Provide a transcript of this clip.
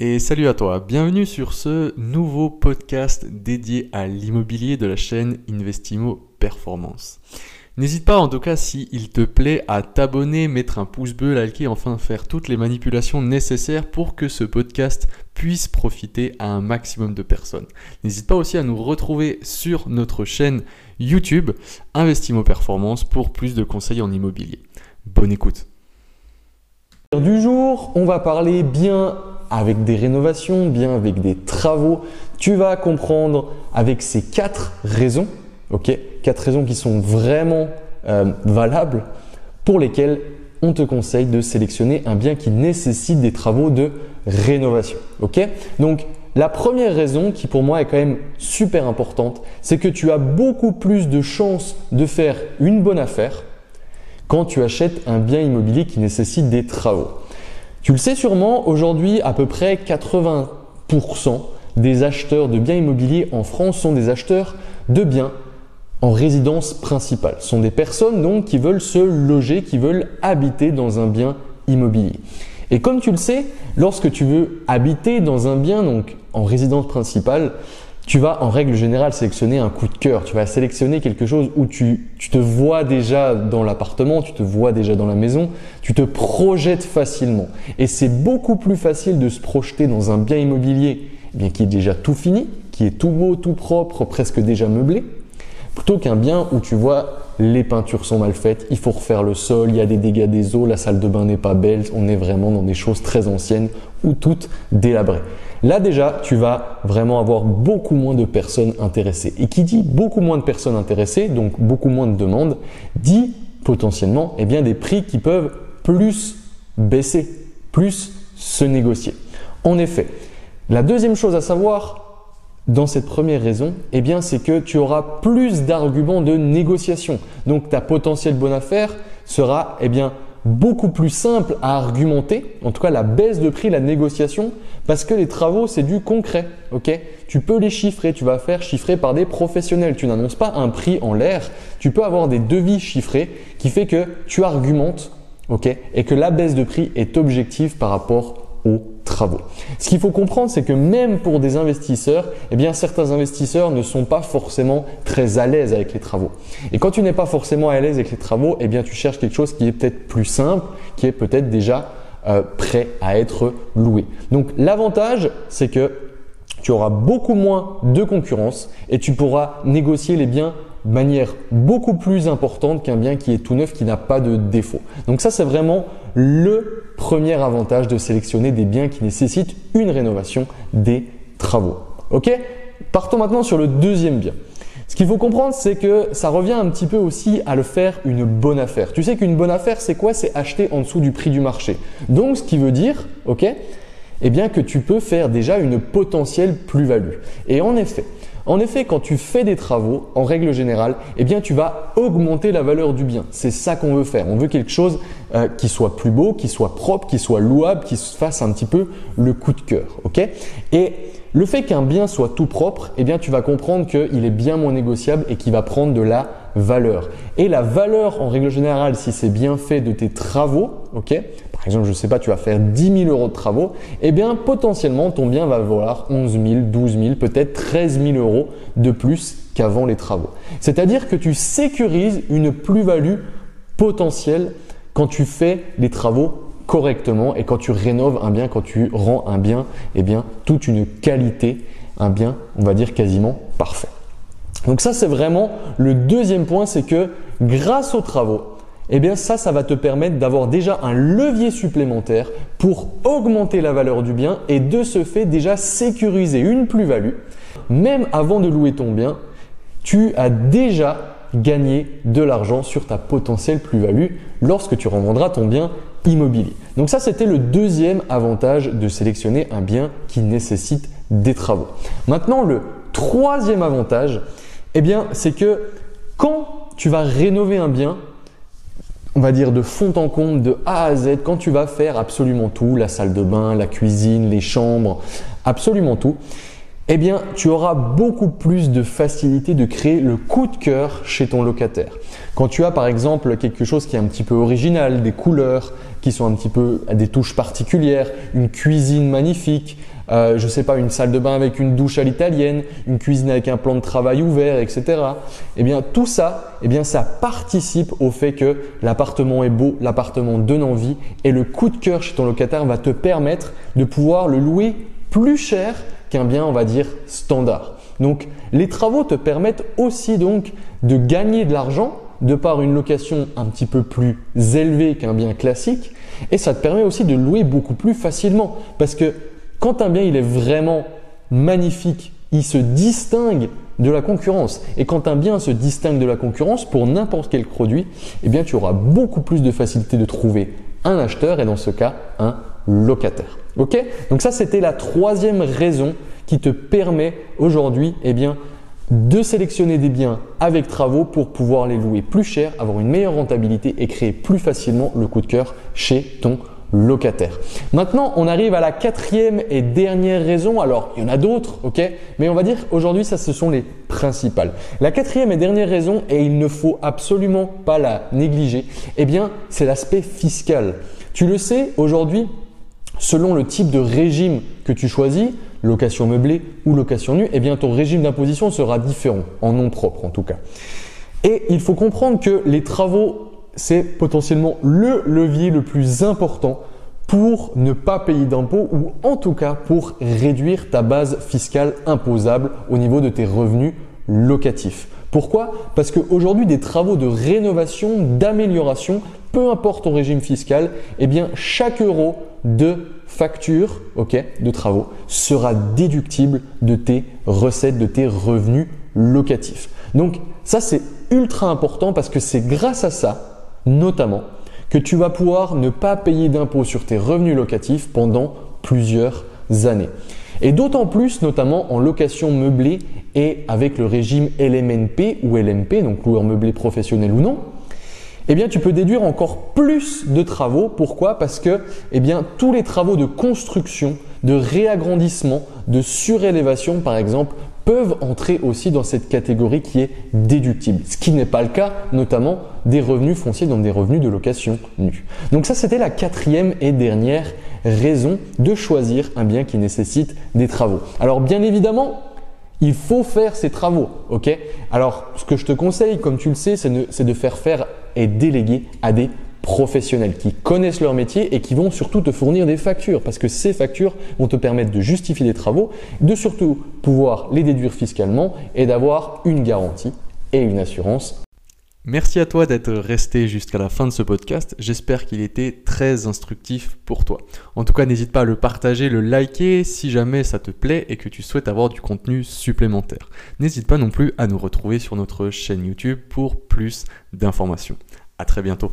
Et salut à toi, bienvenue sur ce nouveau podcast dédié à l'immobilier de la chaîne Investimo Performance. N'hésite pas en tout cas si te plaît à t'abonner, mettre un pouce bleu, liker, enfin faire toutes les manipulations nécessaires pour que ce podcast puisse profiter à un maximum de personnes. N'hésite pas aussi à nous retrouver sur notre chaîne YouTube Investimo Performance pour plus de conseils en immobilier. Bonne écoute. Du jour, on va parler bien avec des rénovations, bien avec des travaux. Tu vas comprendre avec ces quatre raisons, ok Quatre raisons qui sont vraiment euh, valables pour lesquelles on te conseille de sélectionner un bien qui nécessite des travaux de rénovation, ok Donc la première raison qui pour moi est quand même super importante, c'est que tu as beaucoup plus de chances de faire une bonne affaire quand tu achètes un bien immobilier qui nécessite des travaux. Tu le sais sûrement, aujourd'hui, à peu près 80% des acheteurs de biens immobiliers en France sont des acheteurs de biens en résidence principale. Ce sont des personnes donc qui veulent se loger, qui veulent habiter dans un bien immobilier. Et comme tu le sais, lorsque tu veux habiter dans un bien donc en résidence principale, tu vas en règle générale sélectionner un coup de cœur. Tu vas sélectionner quelque chose où tu, te vois déjà dans l'appartement, tu te vois déjà dans la maison, tu te projettes facilement. Et c'est beaucoup plus facile de se projeter dans un bien immobilier eh bien, qui est déjà tout fini, qui est tout beau, tout propre, presque déjà meublé, plutôt qu'un bien où tu vois les peintures sont mal faites, il faut refaire le sol, il y a des dégâts des eaux, la salle de bain n'est pas belle, on est vraiment dans des choses très anciennes ou toutes délabrées. Là déjà, tu vas vraiment avoir beaucoup moins de personnes intéressées. Et qui dit beaucoup moins de personnes intéressées, donc beaucoup moins de demandes, dit potentiellement eh bien, des prix qui peuvent plus baisser, plus se négocier. En effet, la deuxième chose à savoir dans cette première raison, eh bien, c'est que tu auras plus d'arguments de négociation. Donc ta potentielle bonne affaire sera eh bien, beaucoup plus simple à argumenter, en tout cas la baisse de prix, la négociation, parce que les travaux, c'est du concret. ok? Tu peux les chiffrer, tu vas faire chiffrer par des professionnels. Tu n'annonces pas un prix en l'air, tu peux avoir des devis chiffrés qui fait que tu argumentes ok? Et que la baisse de prix est objective par rapport aux Ce qu'il faut comprendre, c'est que même pour des investisseurs, eh certains investisseurs ne sont pas forcément très à l'aise avec les travaux. Et quand tu n'es pas forcément à l'aise avec les travaux, eh tu cherches quelque chose qui est peut-être plus simple, qui est peut-être déjà euh, prêt à être loué. Donc l'avantage, c'est que tu auras beaucoup moins de concurrence et tu pourras négocier les biens de manière beaucoup plus importante qu'un bien qui est tout neuf, qui n'a pas de défaut. Donc ça, c'est vraiment le premier avantage de sélectionner des biens qui nécessitent une rénovation des travaux. Ok? Partons maintenant sur le deuxième bien. Ce qu'il faut comprendre, c'est que ça revient un petit peu aussi à le faire une bonne affaire. Tu sais qu'une bonne affaire, c'est quoi? C'est acheter en dessous du prix du marché. Donc, ce qui veut dire, ok, eh bien que tu peux faire déjà une potentielle plus-value. Et en effet, en effet, quand tu fais des travaux, en règle générale, eh bien, tu vas augmenter la valeur du bien. C'est ça qu'on veut faire. On veut quelque chose euh, qui soit plus beau, qui soit propre, qui soit louable, qui se fasse un petit peu le coup de cœur. Et le fait qu'un bien soit tout propre, eh bien, tu vas comprendre qu'il est bien moins négociable et qu'il va prendre de la valeur. Et la valeur, en règle générale, si c'est bien fait de tes travaux, ok? Par exemple, je ne sais pas, tu vas faire 10 000 euros de travaux, eh bien potentiellement ton bien va valoir 11 000, 12 000, peut-être 13 000 euros de plus qu'avant les travaux. C'est-à-dire que tu sécurises une plus-value potentielle quand tu fais les travaux correctement et quand tu rénoves un bien, quand tu rends un bien, eh bien toute une qualité, un bien, on va dire quasiment parfait. Donc ça c'est vraiment le deuxième point, c'est que grâce aux travaux, eh bien ça, ça va te permettre d'avoir déjà un levier supplémentaire pour augmenter la valeur du bien et de ce fait déjà sécuriser une plus-value. Même avant de louer ton bien, tu as déjà gagné de l'argent sur ta potentielle plus-value lorsque tu revendras ton bien immobilier. Donc ça, c'était le deuxième avantage de sélectionner un bien qui nécessite des travaux. Maintenant, le troisième avantage, eh bien, c'est que quand tu vas rénover un bien, on va dire de fond en comble, de A à Z, quand tu vas faire absolument tout, la salle de bain, la cuisine, les chambres, absolument tout, eh bien, tu auras beaucoup plus de facilité de créer le coup de cœur chez ton locataire. Quand tu as par exemple quelque chose qui est un petit peu original, des couleurs qui sont un petit peu des touches particulières, une cuisine magnifique, euh, je sais pas, une salle de bain avec une douche à l'italienne, une cuisine avec un plan de travail ouvert, etc. Eh bien, tout ça, eh bien, ça participe au fait que l'appartement est beau, l'appartement donne envie et le coup de cœur chez ton locataire va te permettre de pouvoir le louer plus cher qu'un bien, on va dire, standard. Donc, les travaux te permettent aussi donc de gagner de l'argent de par une location un petit peu plus élevée qu'un bien classique et ça te permet aussi de louer beaucoup plus facilement parce que quand un bien il est vraiment magnifique, il se distingue de la concurrence. Et quand un bien se distingue de la concurrence pour n'importe quel produit, eh bien tu auras beaucoup plus de facilité de trouver un acheteur et dans ce cas un locataire. Ok? Donc ça c'était la troisième raison qui te permet aujourd'hui eh bien de sélectionner des biens avec travaux pour pouvoir les louer plus cher, avoir une meilleure rentabilité et créer plus facilement le coup de cœur chez ton locataire. Maintenant, on arrive à la quatrième et dernière raison. Alors, il y en a d'autres, ok? Mais on va dire aujourd'hui, ça, ce sont les principales. La quatrième et dernière raison, et il ne faut absolument pas la négliger, eh bien, c'est l'aspect fiscal. Tu le sais, aujourd'hui, selon le type de régime que tu choisis, location meublée ou location nue, eh bien, ton régime d'imposition sera différent, en nom propre en tout cas. Et il faut comprendre que les travaux c'est potentiellement le levier le plus important pour ne pas payer d'impôts ou en tout cas pour réduire ta base fiscale imposable au niveau de tes revenus locatifs. Pourquoi? Parce qu'aujourd'hui, des travaux de rénovation, d'amélioration, peu importe ton régime fiscal, eh bien, chaque euro de facture ok, de travaux sera déductible de tes recettes, de tes revenus locatifs. Donc ça, c'est ultra important parce que c'est grâce à ça notamment que tu vas pouvoir ne pas payer d'impôts sur tes revenus locatifs pendant plusieurs années. Et d'autant plus, notamment en location meublée et avec le régime LMNP ou LMP, donc loueur meublé professionnel ou non, eh bien, tu peux déduire encore plus de travaux. Pourquoi? Parce que, eh tous les travaux de construction, de réagrandissement, de surélévation, par exemple, peuvent entrer aussi dans cette catégorie qui est déductible, ce qui n'est pas le cas notamment des revenus fonciers dans des revenus de location nue. Donc ça c'était la quatrième et dernière raison de choisir un bien qui nécessite des travaux. Alors bien évidemment, il faut faire ces travaux, ok? Alors, ce que je te conseille, comme tu le sais, c'est de, faire faire et déléguer à des professionnels qui connaissent leur métier et qui vont surtout te fournir des factures parce que ces factures vont te permettre de justifier des travaux, de surtout pouvoir les déduire fiscalement et d'avoir une garantie et une assurance. Merci à toi d'être resté jusqu'à la fin de ce podcast. J'espère qu'il était très instructif pour toi. En tout cas, n'hésite pas à le partager, le liker si jamais ça te plaît et que tu souhaites avoir du contenu supplémentaire. N'hésite pas non plus à nous retrouver sur notre chaîne YouTube pour plus d'informations. À très bientôt.